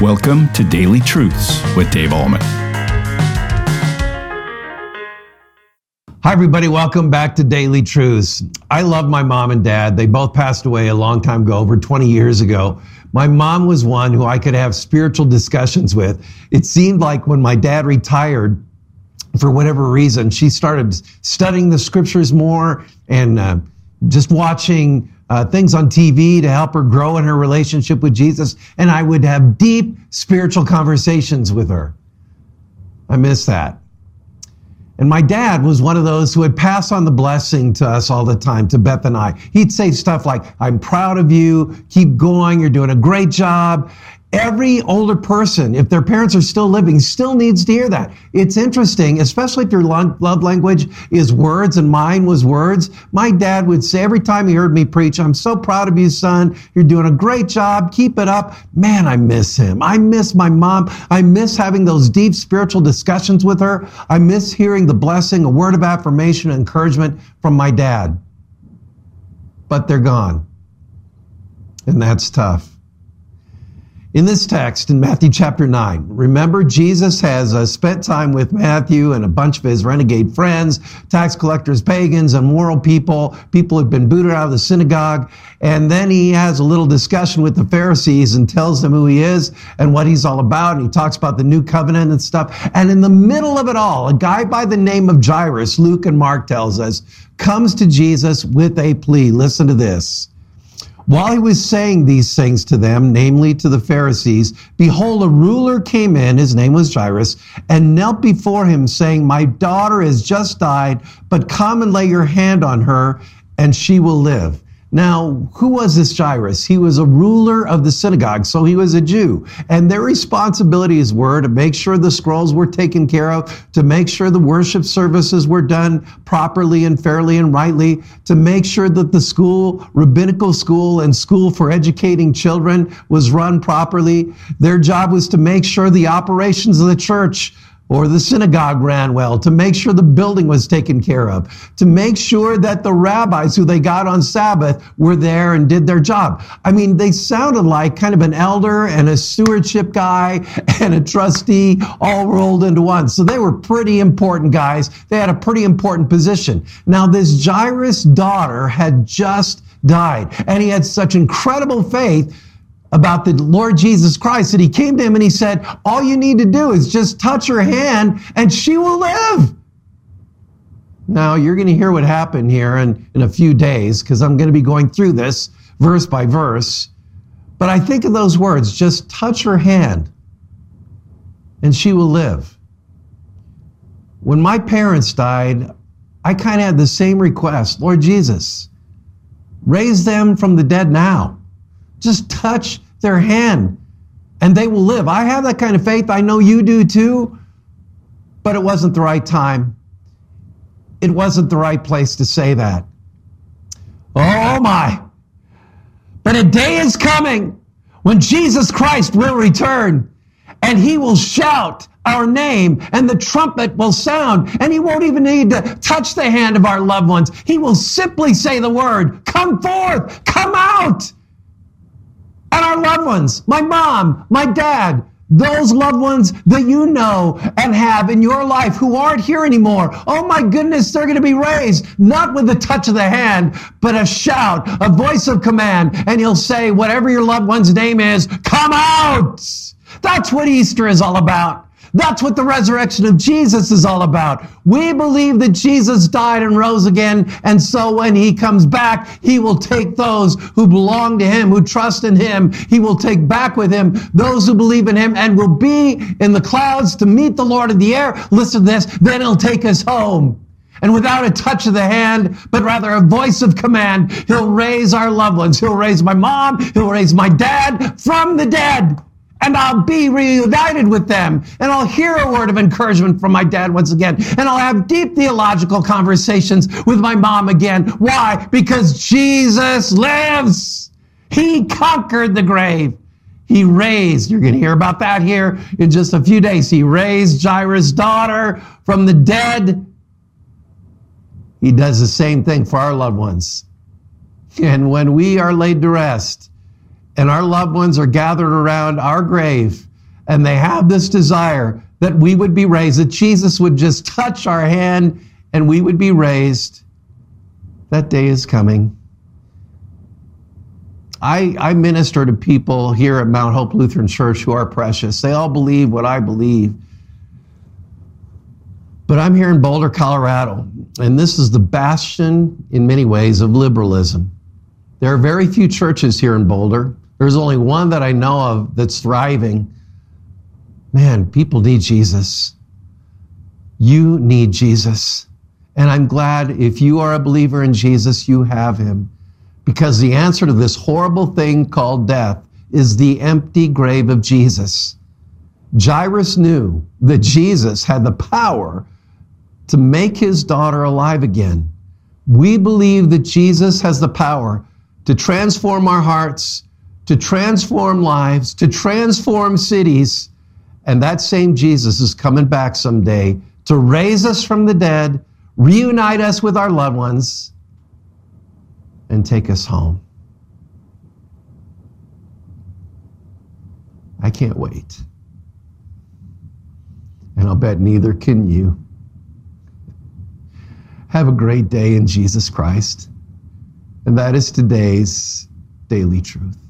Welcome to Daily Truths with Dave Ahlman. Hi, everybody. Welcome back to Daily Truths. I love my mom and dad. They both passed away a long time ago, over 20 years ago. My mom was one who I could have spiritual discussions with. It seemed like when my dad retired, for whatever reason, she started studying the scriptures more and uh, just watching uh, things on TV to help her grow in her relationship with Jesus. And I would have deep spiritual conversations with her. I miss that. And my dad was one of those who would pass on the blessing to us all the time, to Beth and I. He'd say stuff like, I'm proud of you, keep going, you're doing a great job. Every older person, if their parents are still living, still needs to hear that. It's interesting, especially if your love language is words and mine was words. My dad would say every time he heard me preach, I'm so proud of you, son. You're doing a great job. Keep it up. Man, I miss him. I miss my mom. I miss having those deep spiritual discussions with her. I miss hearing the blessing, a word of affirmation, encouragement from my dad. But they're gone. And that's tough. In this text in Matthew chapter 9, remember Jesus has uh, spent time with Matthew and a bunch of his renegade friends, tax collectors, pagans, immoral people, people who've been booted out of the synagogue. And then he has a little discussion with the Pharisees and tells them who he is and what he's all about. And he talks about the new covenant and stuff. And in the middle of it all, a guy by the name of Jairus, Luke and Mark tells us, comes to Jesus with a plea. Listen to this. While he was saying these things to them, namely to the Pharisees, behold, a ruler came in, his name was Jairus, and knelt before him, saying, My daughter has just died, but come and lay your hand on her, and she will live. Now, who was this Jairus? He was a ruler of the synagogue, so he was a Jew. And their responsibilities were to make sure the scrolls were taken care of, to make sure the worship services were done properly and fairly and rightly, to make sure that the school, rabbinical school and school for educating children was run properly. Their job was to make sure the operations of the church or the synagogue ran well, to make sure the building was taken care of, to make sure that the rabbis who they got on Sabbath were there and did their job. I mean, they sounded like kind of an elder and a stewardship guy and a trustee all rolled into one. So they were pretty important guys. They had a pretty important position. Now, this Jairus' daughter had just died, and he had such incredible faith about the Lord Jesus Christ that he came to him and he said, All you need to do is just touch her hand and she will live. Now, you're going to hear what happened here in, in a few days because I'm going to be going through this verse by verse. But I think of those words just touch her hand and she will live. When my parents died, I kind of had the same request Lord Jesus, raise them from the dead now. Just touch their hand and they will live. I have that kind of faith. I know you do too, but it wasn't the right time. It wasn't the right place to say that. Oh my. But a day is coming when Jesus Christ will return and he will shout our name and the trumpet will sound and he won't even need to touch the hand of our loved ones. He will simply say the word, come forth, come out and our loved ones, my mom, my dad, those loved ones that you know and have in your life who aren't here anymore. Oh my goodness, they're going to be raised, not with the touch of the hand, but a shout, a voice of command. And he'll say, whatever your loved one's name is, come out. That's what Easter is all about. That's what the resurrection of Jesus is all about. We believe that Jesus died and rose again. And so when he comes back, he will take those who belong to him, who trust in him. He will take back with him those who believe in him and will be in the clouds to meet the Lord in the air. Listen to this. Then he'll take us home. And without a touch of the hand, but rather a voice of command, he'll raise our loved ones. He'll raise my mom. He'll raise my dad from the dead and I'll be reunited with them and I'll hear a word of encouragement from my dad once again and I'll have deep theological conversations with my mom again. Why? Because Jesus lives. He conquered the grave. He raised, you're going to hear about that here in just a few days. He raised Jairus' daughter from the dead. He does the same thing for our loved ones. And when we are laid to rest, and our loved ones are gathered around our grave and they have this desire that we would be raised, that Jesus would just touch our hand and we would be raised. That day is coming. I, I minister to people here at Mount Hope Lutheran Church who are precious. They all believe what I believe. But I'm here in Boulder, Colorado, and this is the bastion, in many ways, of liberalism. There are very few churches here in Boulder. There's only one that I know of that's thriving. Man, people need Jesus. You need Jesus. And I'm glad if you are a believer in Jesus, you have him. Because the answer to this horrible thing called death is the empty grave of Jesus. Jairus knew that Jesus had the power to make his daughter alive again. We believe that Jesus has the power to transform our hearts, to transform lives, to transform cities. And that same Jesus is coming back someday to raise us from the dead, reunite us with our loved ones, and take us home. I can't wait. And I'll bet neither can you. Have a great day in Jesus Christ. And that is today's Daily Truth.